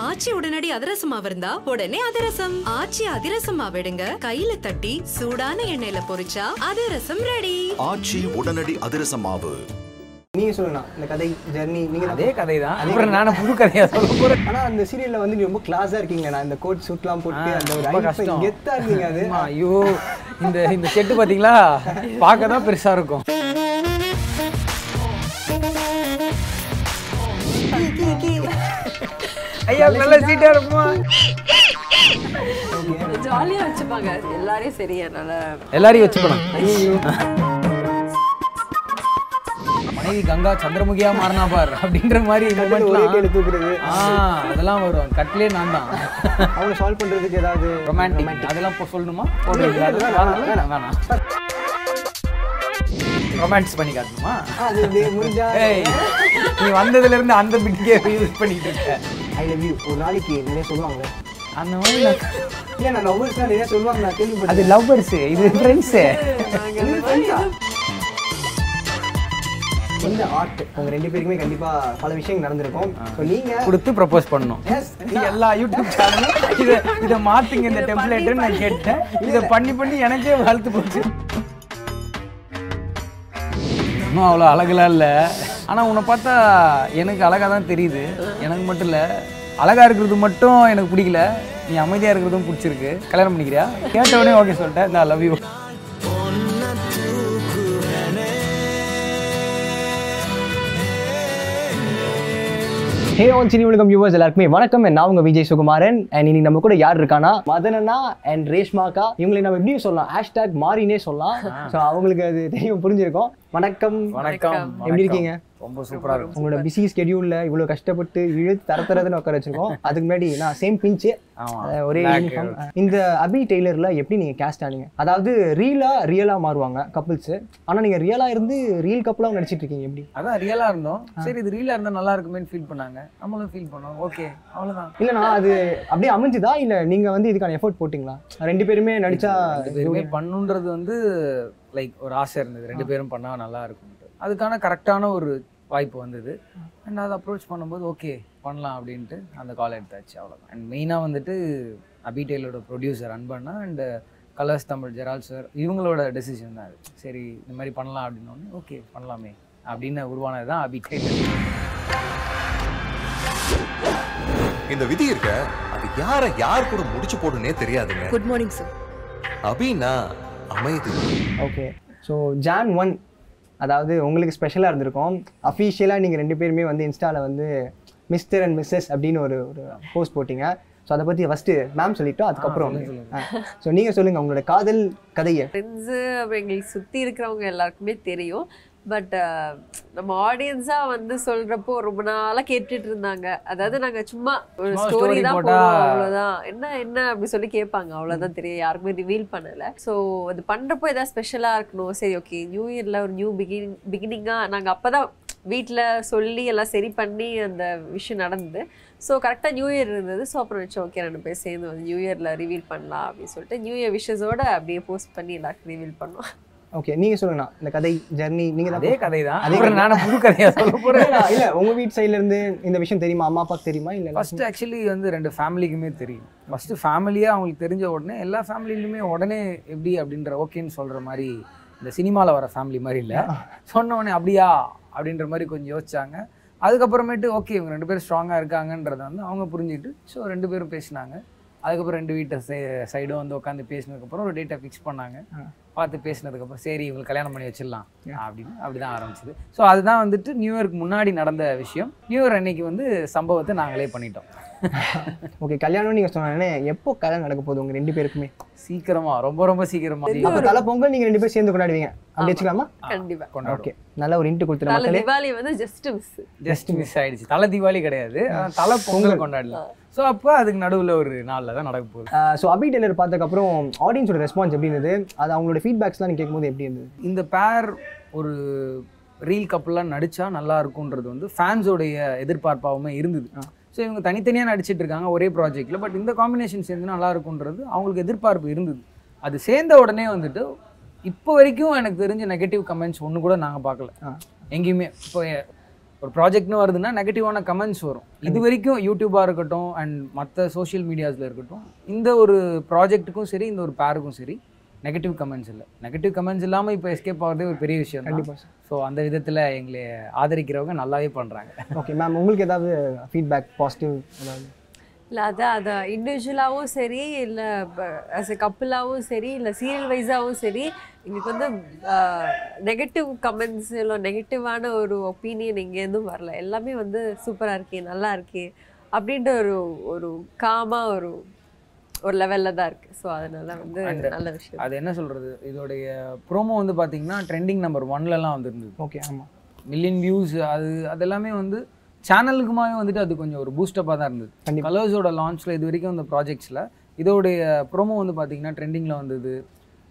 ஆச்சி உடனடி அதிரசம் மாவு இருந்தா உடனே அதிரசம். ஆச்சி அதிரசம் மாவு எடுங்க கையில தட்டி சூடான எண்ணெயில பொரிச்சா அதிரசம் ரெடி ஆச்சி உடனடி அதிரச மாவு நீங்க சொல்லுங்க இந்த கதை ஜெர்னி நீங்க அதே கதை தான் அப்புறம் நான் புது கதையா சொல்ல போறேன். ஆனா அந்த சீரியல்ல வந்து நீ ரொம்ப கிளாஸா இருக்கீங்க நான் இந்த கோட் சூட்லாம் போட்டு அந்த ஒரு கஷ்டம். கெத்தா இருக்கீங்க அது. ஆமா, ஐயோ இந்த இந்த செட்டு பாத்தீங்களா? பார்க்க தான் பெருசா இருக்கும். ஐயா நல்ல சீட்டா இருக்குமா? ஜாலியா வச்சுப்பாங்க. எல்லாரையும் சரி என்னால எல்லாரையும் வச்சுக்கணும். மனைவி கங்கா சந்திரமுகியா மாறினா பார் அப்படின்ற மாதிரி ஒரே momentலாம் கேள்வி தூக்குறது ஆ அதெல்லாம் வரும். கட்லே நான் தான். அவங்க சால்வ் பண்றதுக்கு ஏதாவது ரொமான்டிக் அதெல்லாம் சொல்லணுமா? வேணாம், வேணாம் ரொமான்ஸ் பண்ணி காட்டுமா நீ வந்ததுல இருந்து அந்த பிட்கே யூஸ் பண்ணிட்டு இருக்க. ஐ லவ் யூ ஒரு நாளைக்கு நிறைய சொல்லுவாங்க அந்த மாதிரி இல்ல நான் லவ்வர்ஸ்லாம் நிறைய சொல்லுவாங்க நான் கேள்விப்பட்டேன் அது லவ்வர்ஸ் இது ஃப்ரெண்ட்ஸ் இந்த ஆர்ட் உங்க ரெண்டு பேருக்குமே கண்டிப்பா பல விஷயங்கள் நடந்திருக்கும். ஸோ நீங்க கொடுத்து ப்ரப்போஸ் பண்ணணும். Yes. எல்லா யூடியூப் சேனலும் இதை இதை மாத்துங்க இந்த டெம்ப்ளேட்னு நான் கேட்டேன். இதை பண்ணி பண்ணி எனக்கே வளர்த்து போச்சு. இன்னும் அவ்வளோ அழகெல்லாம் இல்லை. ஆனால் உன்னை பார்த்தா எனக்கு அழகாக தான் தெரியுது. எனக்கு மட்டும் இல்லை அழகாக இருக்கிறது மட்டும் எனக்கு பிடிக்கல. நீ அமைதியாக இருக்கிறதும் பிடிச்சிருக்கு. கல்யாணம் பண்ணிக்கிறியா? கேட்ட உடனே ஓகே சொல்லிட்டேன். நான் லவ் யூ ஹே ஆன் சினி உலகம் வியூவர்ஸ் எல்லாருக்குமே வணக்கம். நான் உங்க விஜய் சுகுமாரன். அண்ட் இன்னைக்கு நம்ம கூட யார் இருக்கானா மதனனா அண்ட் ரேஷ்மாக்கா. இவங்களை நம்ம எப்படியும் சொல்லலாம். ஹேஷ்டாக் மாறினே சொல்லலாம். ஸோ அவங்களுக்கு அது தெரியும் புரிஞ்சிருக்கும். வணக்கம். வணக்கம். எப்படி இருக்கீங்க? ரொம்ப சூப்பராக இருக்கும். உங்களோட பிஸி ஸ்கெடியூல்ல இவ்வளவு கஷ்டப்பட்டு இழுத்து தர தரதுன்னு உட்கார வச்சிருக்கோம். அதுக்கு முன்னாடி நான் சேம் பிஞ்சு. ஒரே. இந்த அபி டெய்லர்ல எப்படி நீங்க கேஸ்ட் ஆனீங்க? அதாவது ரீலா ரியலா மாறுவாங்க கப்புள்ஸ் ஆனா நீங்க ரியலா இருந்து ரியல் கப்புளாவும் நடிச்சிட்டு இருக்கீங்க எப்படி? அதான் ரியலாக இருந்தோம். சரி இது ரியலாக இருந்தால் நல்லா இருக்குமேன்னு ஃபீல் பண்ணாங்க. நம்மளும் ஃபீல் பண்ணோம். ஓகே அவ்வளோதான் இல்லைண்ணா அது அப்படியே அமைஞ்சுதா? இல்ல நீங்க வந்து இதுக்கான எஃபோர்ட் போட்டிங்களா? ரெண்டு பேருமே நடிச்சா பண்ணுன்றது வந்து லைக் ஒரு ஆசை இருந்தது. ரெண்டு பேரும் பண்ணால் நல்லா இருக்கும்ட்டு அதுக்கான கரெக்டான ஒரு வாய்ப்பு வந்தது. அண்ட் அதை அப்ரோச் பண்ணும்போது ஓகே பண்ணலாம் அப்படின்ட்டு அந்த கால் எடுத்தாச்சு அவ்வளோதான் அண்ட் மெயினாக வந்துட்டு அபி டெய்லரோட ப்ரொடியூசர் அன்பண்ணா அண்ட் கலர்ஸ் தமிழ் ஜெரால் சார் இவங்களோட டெசிஷன் தான் அது. சரி இந்த மாதிரி பண்ணலாம் அப்படின்னோடனே ஓகே பண்ணலாமே அப்படின்னு உருவானது தான் அபி டெய்லர். இந்த விதி இருக்க? அது யார யார் கூட முடிச்சு போடுனே தெரியாதுங்க. குட் மார்னிங் சார் அபின்னா அமைதி. ஓகே ஸோ ஜான் ஒன் அதாவது உங்களுக்கு ஸ்பெஷலாக இருந்திருக்கும். அஃபீஷியலாக நீங்கள் ரெண்டு பேருமே வந்து இன்ஸ்டாவில் வந்து மிஸ்டர் அண்ட் மிஸ்ஸஸ் அப்படின்னு ஒரு ஒரு போஸ்ட் போட்டிங்க. ஸோ அதை பற்றி ஃபஸ்ட்டு மேம் சொல்லிட்டோம் அதுக்கப்புறம் ஸோ நீங்கள் சொல்லுங்கள் உங்களோட காதல் கதையை. ஃப்ரெண்ட்ஸு அப்புறம் எங்களுக்கு சுற்றி இருக்கிறவங்க எல்லாருக்குமே தெரியும். பட் நம்ம ஆடியன்ஸாக வந்து சொல்கிறப்போ ரொம்ப நாளாக கேட்டுட்டு இருந்தாங்க. அதாவது நாங்கள் சும்மா ஒரு ஸ்டோரி தான் போடுவோம் அவ்வளோதான் என்ன என்ன அப்படி சொல்லி கேட்பாங்க அவ்வளோதான் தெரியும். யாருக்குமே ரிவீல் பண்ணலை. ஸோ அது பண்ணுறப்போ ஏதாவது ஸ்பெஷலாக இருக்கணும். சரி ஓகே நியூ இயரில் ஒரு நியூ பிகினிங் பிகினிங்காக நாங்கள் அப்போ தான் வீட்டில் சொல்லி எல்லாம் சரி பண்ணி அந்த விஷயம் நடந்தது ஸோ கரெக்டாக நியூ இயர் இருந்தது. ஸோ அப்புறம் வச்சோம் ஓகே ரெண்டு பேர் சேர்ந்து வந்து நியூ இயரில் ரிவீல் பண்ணலாம் அப்படின்னு சொல்லிட்டு நியூ இயர் விஷஸோட அப்படியே போஸ்ட் பண்ணி எல்லாருக்கும் ரிவீல் பண்ணோம். ஓகே நீங்கள் சொல்லுங்கண்ணா. இந்த கதை ஜர்னி நீங்கள் அதே கதை தான் அதே நான் புது கதையாக சொல்ல போகிறேன் இல்லை உங்கள் வீட்டு சைடுல இருந்து இந்த விஷயம் தெரியுமா? அம்மா அப்பாவுக்கு தெரியுமா? இல்லை ஃபர்ஸ்ட் ஆக்சுவலி வந்து ரெண்டு ஃபேமிலிக்குமே தெரியும். ஃபர்ஸ்ட் ஃபேமிலியாக அவங்களுக்கு தெரிஞ்ச உடனே எல்லா ஃபேமிலிலுமே உடனே எப்படி அப்படின்ற ஓகேன்னு சொல்கிற மாதிரி இந்த சினிமாவில் வர ஃபேமிலி மாதிரி இல்லை. சொன்ன உடனே அப்படியா? அப்படின்ற மாதிரி கொஞ்சம் யோசிச்சாங்க. அதுக்கப்புறமேட்டு ஓகே இவங்க ரெண்டு பேரும் ஸ்ட்ராங்காக இருக்காங்கன்றதை வந்து அவங்க புரிஞ்சுக்கிட்டு ஸோ ரெண்டு பேரும் பேசினாங்க. அதுக்கப்புறம் ரெண்டு வீட்டை சைடும் வந்து உட்காந்து பேசினதுக்கப்புறம் ஒரு டேட்டை ஃபிக்ஸ் பண்ணாங்க. பார்த்து பேசினதுக்கப்புறம் சரி இவங்களுக்கு கல்யாணம் பண்ணி வச்சிடலாம் அப்படின்னு அப்படி தான் ஆரம்பிச்சது. ஸோ அதுதான் வந்துட்டு நியூ இயர்க்கு முன்னாடி நடந்த விஷயம். நியூ இயர் அன்னைக்கு வந்து சம்பவத்தை நாங்களே பண்ணிட்டோம். ஓகே கல்யாணம் நீங்கள் சொன்னே எப்போ கல்யாணம் நடக்க போகுது உங்கள் ரெண்டு பேருக்குமே? சீக்கிரமா ரொம்ப ரொம்ப சீக்கிரமா. அப்போ தலை பொங்கல் நீங்கள் ரெண்டு பேரும் சேர்ந்து கொண்டாடுவீங்க. அப்படி வச்சுக்கலாமா? கண்டிப்பா. கொண்டாடுவோம். ஓகே நல்ல ஒரு தலை மக்களே. திவாலி வந்து ஜஸ்ட் மிஸ் ஜஸ்ட் மிஸ் ஆயிடுச்சு. தலை தீபாவளி கிடையாது. ஆனா தலை பொங்கல் கொண்டாடலாம். ஸோ அப்போ அதுக்கு நடுவில் ஒரு நாளில் தான் நடக்க போகுது. ஸோ அபி டெய்லர் பார்த்ததுக்கப்புறம் ஆடியன்ஸோட ரெஸ்பான்ஸ் எப்படி இருந்தது? அது அவங்களோட ஃபீட்பேக்ஸ்லாம் நீ கேட்கும்போது எப்படி இருந்தது? இந்த பேர் ஒரு ரீல் கப்பல்லாம் நடிச்சா நல்லா இருக்கும்ன்றது வந்து ஃபேன்ஸோடைய எதிர்பார்ப்பாகவுமே இருந்தது. ஸோ இவங்க தனித்தனியாக நடிச்சிட்டு இருக்காங்க ஒரே ப்ராஜெக்ட்டில் பட் இந்த காம்பினேஷன் சேர்ந்து நல்லா இருக்கும்ன்றது அவங்களுக்கு எதிர்பார்ப்பு இருந்தது. அது சேர்ந்த உடனே வந்துட்டு இப்போ வரைக்கும் எனக்கு தெரிஞ்ச நெகட்டிவ் கமெண்ட்ஸ் ஒன்று கூட நாங்கள் பார்க்கல. எங்கேயுமே இப்போ ஒரு ப்ராஜெக்ட்னு வருதுன்னா நெகட்டிவான கமெண்ட்ஸ் வரும். இது வரைக்கும் யூடியூபாக இருக்கட்டும் அண்ட் மற்ற சோஷியல் மீடியாஸில் இருக்கட்டும் இந்த ஒரு ப்ராஜெக்ட்டுக்கும் சரி இந்த ஒரு பேருக்கும் சரி நெகட்டிவ் கமெண்ட்ஸ் இல்லை. நெகட்டிவ் கமெண்ட்ஸ் இல்லாமல் இப்போ எஸ்கேப் ஆகிறதே ஒரு பெரிய விஷயம் கண்டிப்பா சார். ஸோ அந்த விதத்தில் எங்களை ஆதரிக்கிறவங்க நல்லாவே பண்ணுறாங்க ஓகே மேம் உங்களுக்கு ஏதாவது ஃபீட்பேக் பாசிட்டிவ் ஏதாவது? இல்லை அதான் அதை இண்டிவிஜுவலாகவும் சரி இல்லை ஆஸ் எ கப்புளாகவும் சரி இல்லை சீரியல் வைஸாகவும் சரி எங்களுக்கு வந்து நெகட்டிவ் கமெண்ட்ஸ் இல்லை நெகட்டிவான ஒரு ஒப்பீனியன் எங்கேருந்தும் வரல. எல்லாமே வந்து சூப்பராக இருக்கே நல்லா இருக்கே அப்படின்ற ஒரு ஒரு காமாக ஒரு ஒரு லெவலில் தான் இருக்குது ஸோ அதனால வந்து நல்ல விஷயம். அது என்ன சொல்கிறது இதோடைய ப்ரோமோ வந்து பார்த்தீங்கன்னா ட்ரெண்டிங் நம்பர் ஒன்லலாம் வந்துருந்தது. ஓகே ஆமாம் மில்லியன் வியூஸ் அது அதெல்லாமே வந்து சேனலுக்குமாவே வந்துட்டு அது கொஞ்சம் ஒரு பூஸ்டப்பாக தான் இருந்தது. கலர்ஸோட லான்ச்சில் இது வரைக்கும் இந்த ப்ராஜெக்ட்ஸில் இதோடைய ப்ரோமோ வந்து பார்த்தீங்கன்னா ட்ரெண்டிங்கில் வந்தது.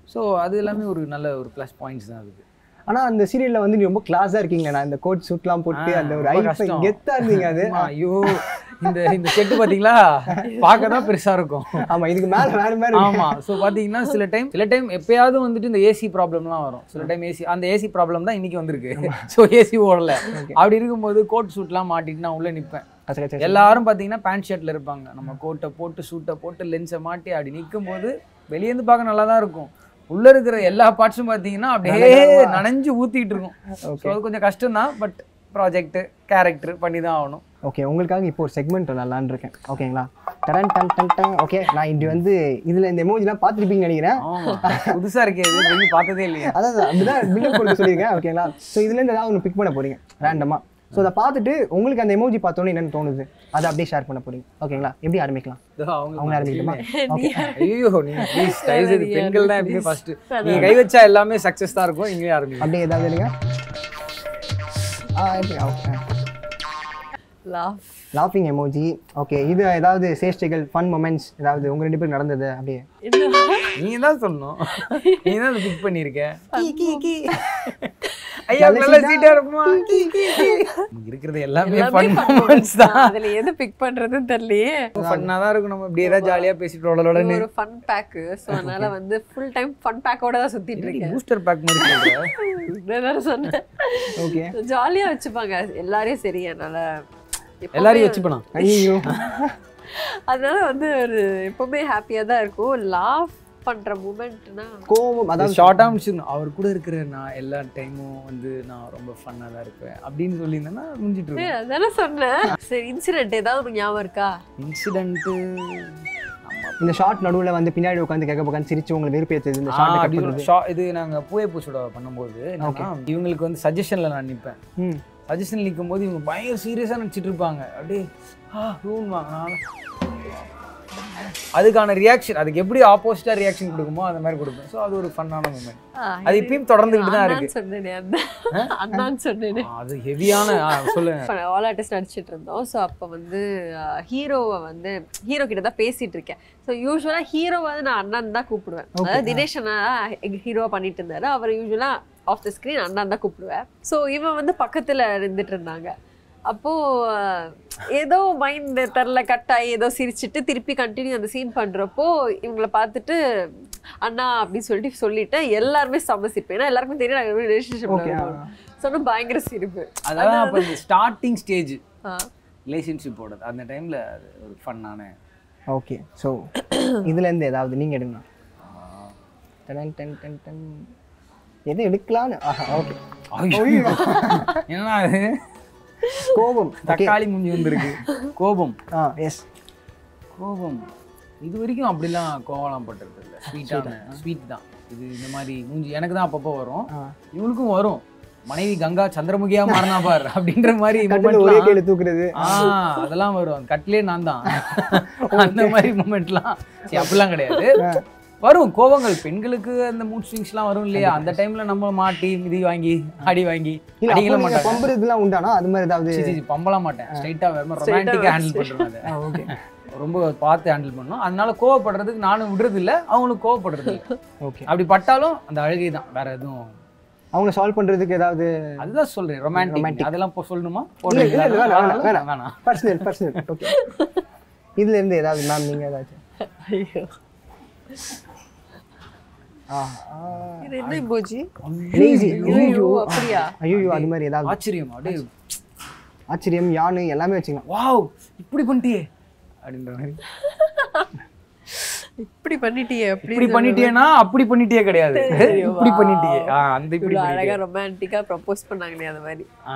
ஸோ அது எல்லாமே ஒரு நல்ல ஒரு ப்ளஸ் பாயிண்ட்ஸ் தான் அதுக்கு. ஆனா அந்த சீரியல்ல வந்து நீ ரொம்ப கிளாஸா இருக்கீங்க நான் இந்த கோட் சூட்லாம் போட்டு அந்த ஒரு ஐஃபை கஷ்டம். கெத்தா இருந்தீங்க அது. ஐயோ. இந்த இந்த செட்டு பார்த்தீங்களா பார்க்க தான் பெருசாக இருக்கும். ஆமா இதுக்கு மேல வேற மாதிரி. ஆமா ஸோ பார்த்தீங்கன்னா சில டைம் சில டைம் எப்பயாவது வந்துட்டு இந்த ஏசி ப்ராப்ளம்லாம் வரும். சில டைம் ஏசி அந்த ஏசி ப்ராப்ளம் தான் இன்னைக்கு வந்திருக்கு. ஸோ ஏசி ஓடல. அப்படி இருக்கும்போது கோட் சூட்லாம் மாட்டிட்டு நான் உள்ளே நிற்பேன். எல்லாரும் பார்த்தீங்கன்னா பேண்ட் ஷர்ட்ல இருப்பாங்க. நம்ம கோட்டை போட்டு சூட்டை போட்டு லென்ஸை மாட்டி அப்படி நிற்கும் போது வெளியேந்து பார்க்க நல்லா தான் இருக்கும். உள்ள இருக்கிற எல்லா பார்ட்ஸும் பார்த்தீங்கன்னா அப்படியே நனைஞ்சு ஊத்திட்டு இருக்கும். அது கொஞ்சம் கஷ்டம் தான் பட் ப்ராஜெக்ட் கேரக்டர் பண்ணி தான் ஆகணும். ஓகே உங்களுக்காக இப்போ ஒரு செக்மெண்ட் விளாட்லான்னு இருக்கேன் ஓகேங்களா டடன் டன் டன் டன். ஓகே நான் இது வந்து இதுல இந்த எமோஜிலாம் பார்த்துருப்பீங்கன்னு நினைக்கிறேன். ஆமா. புதுசா இருக்கே இது பார்த்ததே இல்லையா. அதாவது அப்படிதான் பில்டப் கொடுக்க சொல்லியிருக்கேன். ஓகேங்களா ஸோ இதுலேருந்து ஏதாவது ஒன்று பிக் பண்ண போறீங்க ரேண்டமா ஸோ அதை பார்த்துட்டு உங்களுக்கு அந்த எமோஜி பார்த்தோன்னே என்னன்னு தோணுது? அதை அப்படியே ஷேர் பண்ண போறீங்க. ஓகேங்களா எப்படி ஆரம்பிக்கலாம்? அவங்க ஆரம்பிக்கலாமா ஐயோ பெண்கள் தான் எப்பவுமே ஃபர்ஸ்ட் நீங்க கை வச்சா எல்லாமே சக்சஸ் தான் இருக்கும் இங்கே ஆரம்பிங்க அப்படியே ஏதாவது இல்லைங்க ஆ எப்படி? ஓகே லாஃபிங் எமோஜி ஓகே இது ஏதாவது சேஷ்டைகள் ஃபன் மொமெண்ட்ஸ் ஏதாவது உங்க ரெண்டு பேரும் நடந்தது? அப்படியே. நீங்க தான் சொல்லணும்? நீங்க தான் பிக் பண்ணிருக்க? ஐயா நல்ல சீட்டா இருக்குமா? இருக்கிறது எல்லாமே ஃபன் மூமெண்ட்ஸ் தான். அதுல எது பிக் பண்றதுன்னு தெரியலையே. ஃபன்னா தான் இருக்கும். நம்ம இப்படியே தான் ஜாலியா பேசிட்டு உடலோடனே ஒரு ஃபன் பேக் ஸோ அதனால வந்து ஃபுல் டைம் ஃபன் பேக்கோட தான் சுத்திட்டு இருக்கேன். பூஸ்டர் பேக் மாதிரி சொன்னேன். ஓகே ஜாலியா வச்சுப்பாங்க. எல்லாரையும் சரி அதனால எல்லாரையும் வச்சுப்பனா? ஐயோ அதனால வந்து ஒரு எப்பவுமே ஹாப்பியா தான் இருக்கும். லாஃப் பண்ற மூமெண்ட்னா கோவம் அதாவது ஷார்ட்டாக முடிச்சிடணும். அவர் கூட இருக்கிற நான் எல்லா டைமும் வந்து நான் ரொம்ப ஃபன்னாக தான் இருப்பேன். அப்படின்னு சொல்லியிருந்தேன்னா முடிஞ்சிட்டு இருக்கும். அதானே சொன்னேன். சரி இன்சிடென்ட் ஏதாவது ஞாபகம் இருக்கா? இன்சிடென்ட்டு இந்த ஷார்ட் நடுவுல வந்து பின்னாடி உட்காந்து கேட்க உட்காந்து சிரிச்சு உங்களை வெறுப்பேற்றுது இந்த ஷார்ட் இது நாங்கள் பூய பூச்சோட பண்ணும்போது இவங்களுக்கு வந்து சஜஷனில் நான் நிற்பேன் ம். சஜஷன் நிற்கும் போது இவங்க பயங்கர சீரியஸாக நினச்சிட்டு இருப்பாங்க. அப்படியே ஆ ஊன்வாங்க நான். அதுக்கான ரியாக்ஷன் அதுக்கு எப்படி ஆப்போசிட்டாக ரியாக்ஷன் கொடுக்குமோ அந்த மாதிரி கொடுப்பேன். ஸோ அது ஒரு ஃபன்னான மூமெண்ட் அது இப்பயும் தொடர்ந்துக்கிட்டு தான் இருக்கு. அது ஹெவியான சொல்லுங்க. ஆல் ஆர்டிஸ்ட் நடிச்சிட்டு இருந்தோம். ஸோ அப்போ வந்து ஹீரோவை வந்து ஹீரோ கிட்ட தான் பேசிட்டு இருக்கேன். ஸோ யூஸ்வலாக ஹீரோவை வந்து நான் அண்ணன் தான் கூப்பிடுவேன். அதாவது தினேஷ் அண்ணா எங்க ஹீரோவா பண்ணிட்டு இருந்தாரு. அவர் யூஸ்வலாக ஆஃப் த ஸ்க்ரீன் அண்ணன் தான் கூப்பிடுவேன். ஸோ இவன் வந்து பக்கத்துல இருந்துட்டு இருந்தாங்க அப்போ அஹ், ஏதோ மைண்ட் தெரில கட் ஆகி ஏதோ சிரிச்சிட்டு திருப்பி கண்டினியூ அந்த சீன் பண்றப்போ இவங்கள பார்த்துட்டு அண்ணா அப்படின்னு சொல்லிட்டு சொல்லிட்டேன். எல்லாருமே செம்ம சிரிப்பு ஏன்னா எல்லாருக்கும் தெரியும் நாங்கள் ரிலேஷன்ஷிப் சொன்னா பயங்கர சிரிப்பு. அதான் அப்போ இந்த ஸ்டார்டிங் ஸ்டேஜ் ஆ. ரிலேஷன்ஷிப்போட அந்த டைமில் அது ஒரு ஃபன்னான ஓகே ஸோ இதுலேருந்து ஏதாவது நீங்கள் எடுங்க. டன் டன் டன் டன் எது எடுக்கலான்னு ஆஹா ஓகே அது கோபம். தக்காளி மூஞ்சி வந்திருக்கு. கோபம். ஆ எஸ் கோபம். இது வரைக்கும் அப்படிலாம் கோவலாம் பட்டது இல்லை ஸ்வீட்டான ஸ்வீட் தான். இது இந்த மாதிரி மூஞ்சி எனக்கு தான் அப்பப்போ வரும். ஆ. இவளுக்கும் வரும். மனைவி கங்கா சந்திரமுகியா மாறினா பார் அப்படின்ற மாதிரி ஒரே கையில் தூக்குறது. ஆ அதெல்லாம் வரும். கட்லே நான் தான். அந்த மாதிரி மூமெண்ட்லாம் அப்படிலாம் கிடையாது. வரும். கோவங்கள் பெண்களுக்கு அந்த மூட் ஸ்விங்ஸ்லாம் வரும் இல்லையா? அந்த டைம்ல நம்ம மாட்டி மிதி வாங்கி அடி வாங்கி அடிக்கல மாட்டாங்க. பம்புறது இதெல்லாம் உண்டானா அது மாதிரி ஏதாவது பம்பலாம் மாட்டேன். ஸ்ட்ரைட்டா வேற ரொமான்டிக்கா ஹேண்டில் பண்றேன் ஓகே ரொம்ப பார்த்து ஹேண்டில் பண்ணணும் அதனால கோவப்படுறதுக்கு நானும் விடுறது இல்ல அவங்களும் கோவப்படுறது இல்ல ஓகே அப்படி பட்டாலும் அந்த அழுகை தான். வேற எதுவும் அவங்க சால்வ் பண்றதுக்கு ஏதாவது அதுதான் சொல்றேன். ரொமான்டிக். அதெல்லாம் இப்போ சொல்லணுமா? இல்ல, இல்ல, இல்ல, வேணாம், வேணாம், பர்சனல் பர்சனல் ஓகே இதுல இருந்து ஏதாவது மேம் நீங்க ஏதாச்சும்? ஐயோ. இது லேசி ஐயோ அப்படியா? ஐயோ அது மாதிரி ஏதாவது ஆச்சரியம் அப்படியே. ஆச்சரியம் யானு எல்லாமே வச்சுக்கலாம். வாவ் இப்படி பண்ணிட்டியே. அப்படின்ற மாதிரி. இப்படி பண்ணிட்டியே இப்படி பண்ணிட்டியேனா அப்படி பண்ணிட்டியே கிடையாது. இப்படி பண்ணிட்டியே. அந்த இப்படி அழகா ரொமான்டிக்கா ப்ரப்போஸ் பண்ணாங்களே அந்த மாதிரி. ஆ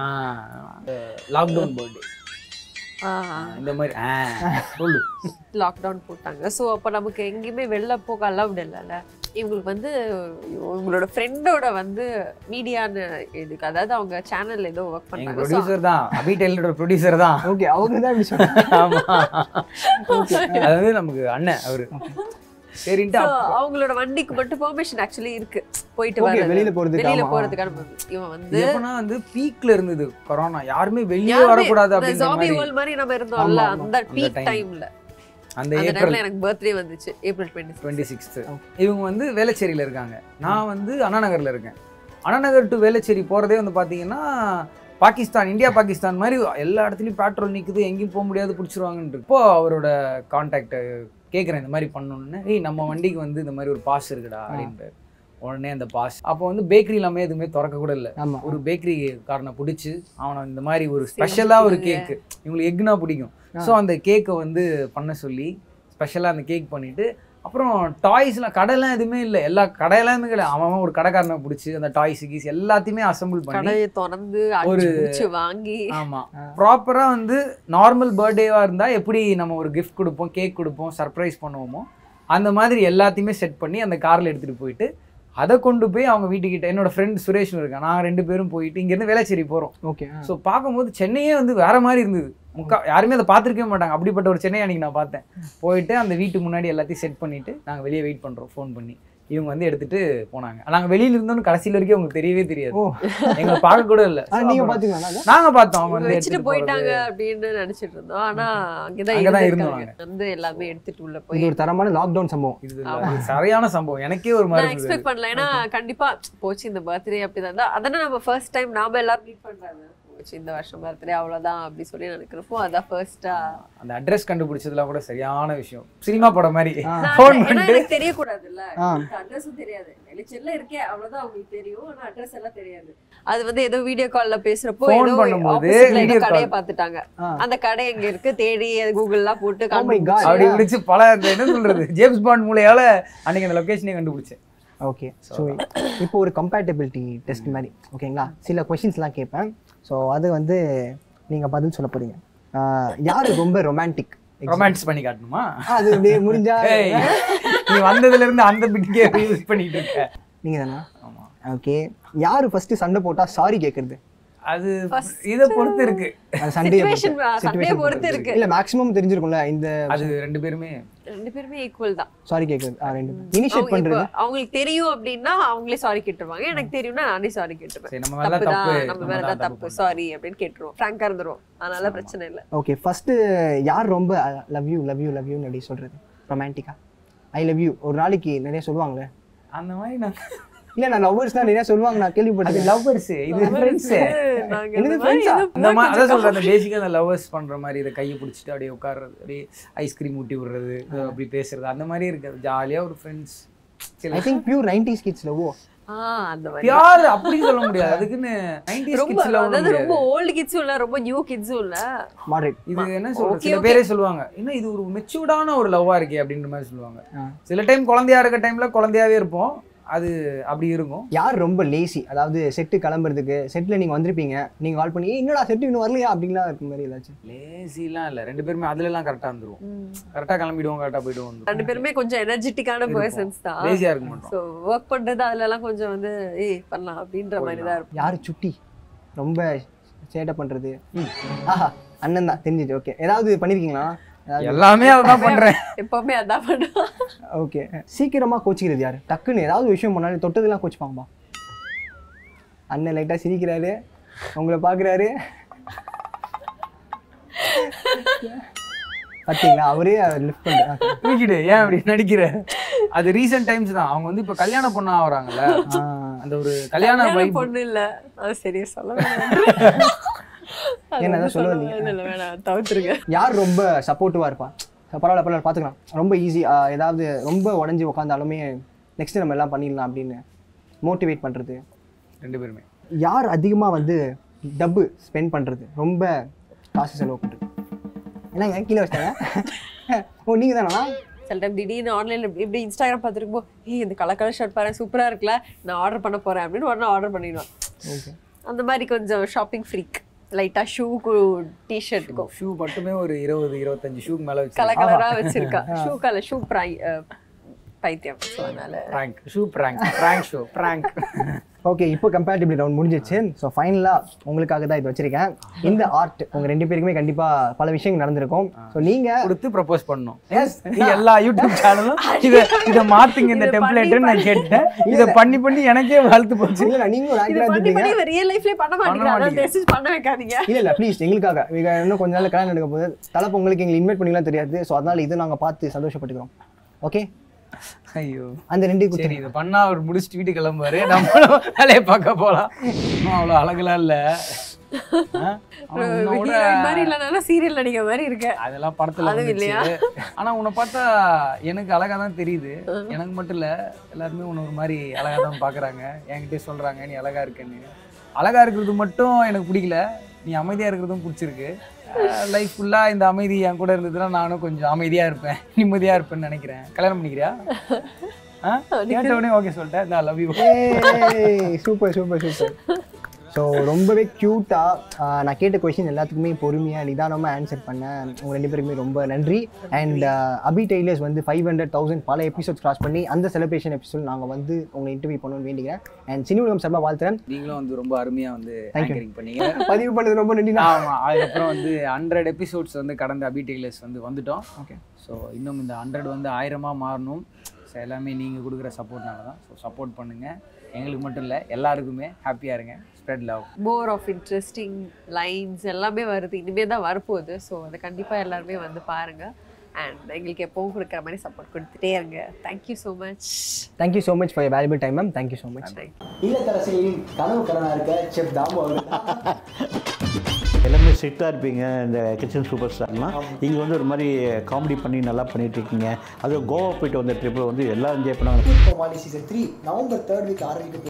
லாக்டவுன் பர்த்டே இந்த மாதிரி சொல்லு. லாக்டவுன் போட்டாங்க. ஸோ அப்போ நமக்கு எங்கேயுமே வெளில போக அலவுட் இல்லைல்ல? இவங்களுக்கு வந்து இவங்களோட ஃப்ரெண்டோட வந்து மீடியான்னு இதுக்கு அதாவது அவங்க சேனல்ல ஏதோ ஒர்க் பண்ணாங்க So, ப்ரொடியூசர் தான். அபி டெய்லரோட ப்ரொடியூசர் தான். ஓகே அவங்க தான் இப்படி சொன்னாங்க அதாவது நமக்கு அண்ணன் அவரு. சரின்ட்டு அவங்களோட வண்டிக்கு மட்டும் பெர்மிஷன் ஆக்சுவலி இருக்கு. போயிட்டு Okay, வர வெளியில போறதுக்கு, வெளியில. போறதுக்கான. இவன் வந்து எப்பனா வந்து பீக்ல இருந்தது கொரோனா யாருமே வெளியே வரக்கூடாது இந்த அப்படின்ற zombie மாதிரி. நம்ம இருந்தோம்ல. அந்த பீக். டைம்ல அந்த ஏப்ரல் எனக்கு பர்த்டே வந்துச்சு ஏப்ரல் டுவெண்ட்டி டுவெண்ட்டி சிக்ஸ்த்து இவங்க வந்து வேளச்சேரியில் இருக்காங்க. நான் வந்து அண்ணா நகர்ல இருக்கேன். அண்ணா நகர் டு வேளச்சேரி போகிறதே வந்து பார்த்தீங்கன்னா பாகிஸ்தான் இந்தியா பாகிஸ்தான் மாதிரி எல்லா இடத்துலையும் பேட்ரோல் நிற்குது எங்கேயும் போக முடியாது பிடிச்சிருவாங்கன்ட்டு இப்போ அவரோட கான்டாக்டை கேட்குறேன் இந்த மாதிரி பண்ணணுன்னு ஏய் நம்ம வண்டிக்கு வந்து இந்த மாதிரி ஒரு பாஸ் இருக்குடா அப்படின்ட்டு உடனே அந்த பாஸ். அப்போ வந்து பேக்கரி எல்லாமே எதுவுமே திறக்க கூட இல்லை. ஒரு பேக்கரி காரனை பிடிச்சி அவனை இந்த மாதிரி ஒரு ஸ்பெஷலாக ஒரு கேக்கு இவங்களுக்கு எக்குனா பிடிக்கும். ஸோ அந்த கேக்கை வந்து பண்ண சொல்லி ஸ்பெஷலாக அந்த கேக் பண்ணிட்டு அப்புறம் டாய்ஸ்லாம் கடையெல்லாம் எதுவுமே இல்லை. எல்லா கடையெல்லாம் கிடையாது. அவன் ஒரு கடைக்காரனை பிடிச்சி அந்த டாய்ஸ் கீஸ் எல்லாத்தையுமே அசம்பிள் பண்ணி திறந்து ஒரு- வாங்கி. ஆமா. ப்ராப்பரா வந்து நார்மல் பர்த்டேவா இருந்தா எப்படி நம்ம ஒரு கிஃப்ட் கொடுப்போம் கேக் கொடுப்போம் சர்ப்ரைஸ் பண்ணுவோமோ அந்த மாதிரி எல்லாத்தையுமே செட் பண்ணி அந்த கார்ல எடுத்துட்டு போயிட்டு அதை கொண்டு போய் அவங்க வீட்டுக்கிட்ட என்னோட ஃப்ரெண்ட் சுரேஷ்னு இருக்கேன். நாங்கள் ரெண்டு பேரும் போயிட்டு இங்கேருந்து வேளச்சேரி போகிறோம் ஓகே ஸோ பார்க்கும்போது சென்னையே வந்து வேற மாதிரி இருந்தது. முக்கா யாருமே அதை பார்த்துருக்கவே மாட்டாங்க. அப்படிப்பட்ட ஒரு சென்னை அன்னைக்கு நான் பார்த்தேன். போயிட்டு அந்த வீட்டு முன்னாடி எல்லாத்தையும் செட் பண்ணிட்டு நாங்கள் வெளியே வெயிட் பண்ணுறோம் ஃபோன் பண்ணி. இவங்க வந்து எடுத்துட்டு போனாங்க. நாங்கள் வெளியில இருந்தோம்னு கடைசியில் வரைக்கும் அவங்களுக்கு தெரியவே தெரியாது. ஓ. எங்களை பார்க்க கூட இல்லை. நீங்க பாத்தீங்களா நாங்க நாங்க பார்த்தோம். அவங்க வந்து வச்சுட்டு எடுத்துட்டு போயிட்டாங்க அப்படின்னு நினைச்சிட்டு இருந்தோம். ஆனா அங்கதான் அங்கதான். இருந்தாங்க. வந்து எல்லாமே எடுத்துட்டு உள்ள போய் இது ஒரு தரமான லாக்டவுன் சம்பவம். இது சரியான சம்பவம். எனக்கே ஒரு மாதிரி எக்ஸ்பெக்ட் பண்ணல. ஏன்னா கண்டிப்பா போச்சு இந்த பர்த்டே அப்படிதான். இருந்தா அதானே நம்ம ஃபர்ஸ்ட் டைம் நாம எல்லாரும் மீட் பண்றாங்க போச்சு இந்த வருஷம் பர்த்டே அவ்வளவுதான் அப்படி சொல்லி நினைக்கிறப்போ அதான் ஃபர்ஸ்டா அந்த அட்ரஸ் கண்டுபிடிச்சதுலாம் கூட சரியான விஷயம். சினிமா படம் மாதிரி. ஃபோன் பண்ணிட்டு. எனக்கு தெரியக்கூடாதுல்ல. அட்ரஸும் தெரியாது. வெளிச்சல்ல இருக்கே அவ்வளவுதான் அவங்களுக்கு தெரியும். ஆனா அட்ரஸ் எல்லாம் தெரியாது. அது வந்து ஏதோ வீடியோ கால்ல பேசுறப்போ ஏதோ video கடையை. பார்த்துட்டாங்க. அந்த கடை எங்க இருக்கு தேடி கூகுள்லாம் போட்டு Oh அப்படி பிடிச்சு பல என்ன சொல்றது? ஜேம்ஸ் பாண்ட் மூலையால அன்னைக்கு அந்த லொகேஷனே கண்டுபிடிச்சேன். ஓகே ஸோ இப்போ ஒரு கம்பேட்டபிலிட்டி டெஸ்ட் மாதிரி. ஓகேங்களா சில கொஷின்ஸ்லாம் கேட்பேன். ஸோ அது வந்து நீங்கள் பதில் சொல்ல போறீங்க. ஆஹ் யாரு ரொம்ப ரொமான்டிக் ரொமான்ஸ் பண்ணி காட்டணுமா? அது அப்படியே முடிஞ்சா நீ வந்ததுல இருந்து அந்த பிட்டுக்கே யூஸ் பண்ணிட்டு இருக்க. நீங்கள் தானா ஆமா. ஓகே யாரு ஃபர்ஸ்ட் சண்டை போட்டா சாரி கேட்கறது அது இதை பொறுத்து. இருக்கு Situation, பொறுத்து. இருக்கு. இல்ல மேக்ஸிமம் தெரிஞ்சிருக்கும்ல இந்த அது ரெண்டு பேருமே. ரெண்டு பேருமே ஈக்குவல் தான். சாரி கேட்கறது ஆ ரெண்டு இனிஷியேட் பண்றது? அவங்களுக்கு தெரியும் அப்படின்னா அவங்களே சாரி கேட்டுருவாங்க. எனக்கு தெரியும்னா நானே சாரி கேட்டுருவேன். சரி நம்ம மேல தப்பு நம்ம மேல தான் தப்பு. சாரி அப்படின்னு கேட்டுருவோம். ஃப்ராங்கா இருந்துருவோம். அதனால பிரச்சனை இல்ல. ஓகே ஃபர்ஸ்ட் யார் ரொம்ப love you love you love you அப்படி சொல்றது? ரொமான்டிக்கா ஐ லவ் யூ ஒரு நாளைக்கு நிறைய சொல்லுவாங்களே? அந்த மாதிரி நான் இல்ல நான் லவ்வர்ஸ் தான் நிறைய சொல்லுவாங்க நான் கேள்விப்பட்டேன் லவ்வர்ஸ் இது ஃப்ரெண்ட்ஸ் நாங்க என்னது? எதுவும் அந்த மாதிரி அதான் சொல்றேன் அந்த பேசிக்காக அந்த லவ்வர்ஸ் பண்ற மாதிரி இதை கையை பிடிச்சிட்டு அப்படியே உட்கார்றது அப்படியே ஐஸ்கிரீம் ஊட்டி விடுறது அப்படி பேசுறது அந்த மாதிரி இருக்காது. ஜாலியா ஒரு friends I think pure nineties kids love ஆ, அந்த மாதிரி. பியார் அப்படி சொல்ல முடியாது. அதுக்குன்னு நைன்டிஸ் கிட்ஸ்ல அதாவது ரொம்ப ஓல்டு கிட்ஸும் இல்ல ரொம்ப நியூ கிட்ஸும் இல்ல. மாடரேட் இது என்ன சொல்றது? சில. பேரே சொல்லுவாங்க இன்னும் இது ஒரு மெச்சூர்டான ஒரு லவ்வா இருக்கே? அப்படின்ற மாதிரி சொல்லுவாங்க. சில டைம் குழந்தையா இருக்க டைம்ல குழந்தையாவே இருப்போம். அது அப்படி இருக்கும். யார் ரொம்ப லேசி அதாவது செட்டு கிளம்புறதுக்கு செட்டில் நீங்கள் வந்திருப்பீங்க. நீங்கள் கால் பண்ணி "ஏய், என்னடா செட்டு இன்னும் வரலையா? அப்படின்லாம் இருக்க மாதிரி ஏதாச்சும். லேசிலாம் இல்ல. ரெண்டு பேருமே அதுல எல்லாம் கரெக்டா வந்துருவோம் கரெக்டா கிளம்பிடுவோம் கரெக்டா போயிடுவோம். ரெண்டு பேருமே கொஞ்சம் எனர்ஜெட்டிக்கான. பர்சன்ஸ் தான். லேசியா இருக்க மாட்டோம். ஸோ ஒர்க் பண்றது அதுல எல்லாம் கொஞ்சம் வந்து ஏய் பண்ணலாம் அப்படின்ற மாதிரி தான் இருக்கும். யார் சுட்டி? ரொம்ப சேட்டை பண்ணுறது ஆஹா அண்ணன் தான். தெரிஞ்சிச்சு ஓகே ஏதாவது பண்ணியிருக்கீங்களா ஏதாவது எல்லாமே அதான் பண்றேன். எப்பவுமே அதான் பண்ணுவோம் ஓகே. சீக்கிரமாக கோச்சிக்கிறது யார்? டக்குன்னு ஏதாவது விஷயம் பண்ணாலும் தொட்டதெல்லாம் கோச்சிப்பாங்கப்பா. அண்ணன் லைட்டாக சிரிக்கிறாரு. உங்களை பார்க்குறாரு பார்த்தீங்களா அவரே லிஃப்ட் பண்ணுறாங்க தூக்கிடு. ஏன் அப்படி நடிக்கிற? அது ரீசெண்ட் டைம்ஸ் தான். அவங்க வந்து இப்ப கல்யாணம் பொண்ணா ஆகுறாங்கல்ல. அந்த ஒரு கல்யாண கல்யாண வைப் பொண்ணு இல்ல. அது சரியா சொல்ல என்ன ஏதாவது சொல்ல வேணாம் வந்தீங்க? இல்ல இல்ல வேணாம் தவிர்த்துருங்க. யார் ரொம்ப சப்போர்ட்டிவாக இருப்பா? பரவாயில்ல பரவாயில்ல பார்த்துக்கலாம் ரொம்ப ஈஸி ஏதாவது ரொம்ப உடஞ்சி உட்காந்தாலுமே நெக்ஸ்ட் நம்ம எல்லாம் பண்ணிடலாம் அப்படின்னு மோட்டிவேட் பண்ணுறது ரெண்டு பேருமே. யார் அதிகமாக வந்து டப்பு ஸ்பெண்ட் பண்ணுறது ரொம்ப காசு செலவு பண்ணுறது என்னங்க கீழே வச்சிட்டாங்க ஓ நீங்கள் தானா? சில டைம் திடீர்னு ஆன்லைன்ல இப்படி இன்ஸ்டாகிராம் பார்த்துருக்கும் ஏய் இந்த கலர் கலர் ஷர்ட் பாரு சூப்பரா இருக்குல்ல நான் ஆர்டர் பண்ண போறேன் அப்படின்னு உடனே ஆர்டர் பண்ணிடுவேன். ஓகே அந்த மாதிரி கொஞ்சம் ஷாப்பிங் ஃப்ரீக் லைட்டா ஷூக்கு டிஷர்ட்டுக்கும் ஷூ மட்டுமே ஒரு இருபது இருபத்தஞ்சு ஷூக்கு மேலே வச்சு கலர் கலரா வச்சிருக்கா. ஷூ கலர் ஷூ ப்ரை பைத்தியம். அதனால shoe prank prank shoe prank okay இப்போ கம்பேரிட்டிவ்லி ரவுண்ட் முடிஞ்சிச்சு ஸோ ஃபைனலாக உங்களுக்காக தான் இது வச்சிருக்கேன். இந்த ஆர்ட் உங்கள் ரெண்டு பேருக்குமே கண்டிப்பாக பல விஷயங்கள் நடந்திருக்கும். ஸோ நீங்கள் கொடுத்து ப்ரப்போஸ் பண்ணோம் எல்லா யூடியூப் சேனலும் இதை இதை மாத்துங்க இந்த டெம்ப்ளேட்டுன்னு நான் கேட்டேன். இதை பண்ணி பண்ணி எனக்கே வாழ்த்து போச்சு. இல்லை பண்ணி ரியல் லைஃப்லயே பண்ண மாட்டேங்கிறேன் அதான் மாட்டீங்க. மெசேஜ் பண்ண வைக்காதீங்க. இல்லை இல்லை ப்ளீஸ் எங்களுக்காக. இன்னும் கொஞ்ச நாள் கல்யாணம் நடக்க போகுது. தலைப்பு உங்களுக்கு எங்களை இன்வைட் பண்ணிக்கலாம் தெரியாது. ஸோ அதனால இது நாங்கள் பார்த்து சந்தோஷப்பட்டுக்கிறோம். ஓகே ஐயோ. அந்த ரெண்டு சரி குத்து இதை பண்ணா அவர் முடிச்சுட்டு வீட்டுக்கு கிளம்புவாரு. நம்மளும் வேலையை பார்க்க போலாம். இன்னும் அவ்வளோ அழகுலாம் இல்லை. சீரியல் நடிக்கிற மாதிரி இருக்க. அதெல்லாம் படத்துல இல்லையா? ஆனா உன்னை பார்த்தா எனக்கு அழகா தான் தெரியுது. எனக்கு மட்டும் இல்ல எல்லாருமே உன்னை ஒரு மாதிரி அழகா தான் பாக்குறாங்க என்கிட்டயே சொல்றாங்க நீ அழகா இருக்கேன்னு. அழகா இருக்கிறது மட்டும் எனக்கு பிடிக்கல. நீ அமைதியா இருக்கிறதும் பிடிச்சிருக்கு. லைஃப் ஃபுல்லா இந்த அமைதி என் கூட இருந்ததுன்னா நானும் கொஞ்சம் அமைதியா இருப்பேன். நிம்மதியா இருப்பேன்னு நினைக்கிறேன். கல்யாணம் பண்ணிக்கிறியா? ஆ? கேட்ட உடனே ஓகே சொல்லிட்டேன். நான் love you super super super. So ரொம்பவே க்யூட்டாக நான் கேட்ட கொஷின் எல்லாத்துக்குமே பொறுமையாக நிதானமாக ஆன்சர் பண்ணேன் உங்கள் ரெண்டு பேருக்குமே ரொம்ப நன்றி. அண்ட் அபி டெய்லர்ஸ் வந்து ஃபைவ் ஹண்ட்ரட் தௌசண்ட் பல எபிசோட்ஸ் கிராஸ் பண்ணி அந்த செலிப்ரேஷன் எபிசோட் நாங்கள் வந்து உங்களை இன்டர்வியூ பண்ணணும்னு வேண்டிக்கிறேன். அண்ட் சினி உலகம் சார்பாக வாழ்த்துறேன். நீங்களும் வந்து ரொம்ப அருமையா வந்து. ஆங்கரிங் பண்ணீங்க. பதிவு பண்ணது ரொம்ப நன்றி அதுக்கப்புறம் வந்து ஹண்ட்ரட் எபிசோட்ஸ் வந்து கடந்த அபி டெய்லர்ஸ் வந்து வந்துட்டோம். ஓகே ஸோ இன்னும் இந்த ஹண்ட்ரட் வந்து ஆயிரமா மாறணும். எல்லாமே நீங்கள் கொடுக்குற சப்போர்ட்னால தான். ஸோ சப்போர்ட் பண்ணுங்க. எங்களுக்கு மட்டும் இல்லை எல்லாருக்குமே ஹாப்பியாக இருங்க. Spread love more of interesting lines எல்லாமே வருது. இனிமே தான் வரப்போகுது. ஸோ அதை கண்டிப்பாக எல்லாருமே வந்து பாருங்க. அண்ட் எங்களுக்கு எப்பவும் கொடுக்குற மாதிரி சப்போர்ட் கொடுத்துட்டே இருங்க. Thank you so much thank you so much for valuable time ma'am thank you so much இல்லத்தரசிகளின் கனவு கடனாக இருக்க செஃப் தாமு அவர்கள். எல்லாமே ஸ்ட்ரிக்டாக இருப்பீங்க இந்த கிச்சன் சூப்பர் ஸ்டார்லாம் இங்கே வந்து ஒரு மாதிரி காமெடி பண்ணி நல்லா பண்ணிட்டு இருக்கீங்க. அது கோவா போயிட்டு வந்த ட்ரிப்பில் வந்து எல்லாம் என்ஜாய் பண்ணாங்க season three November third week ஆரம்பிக்க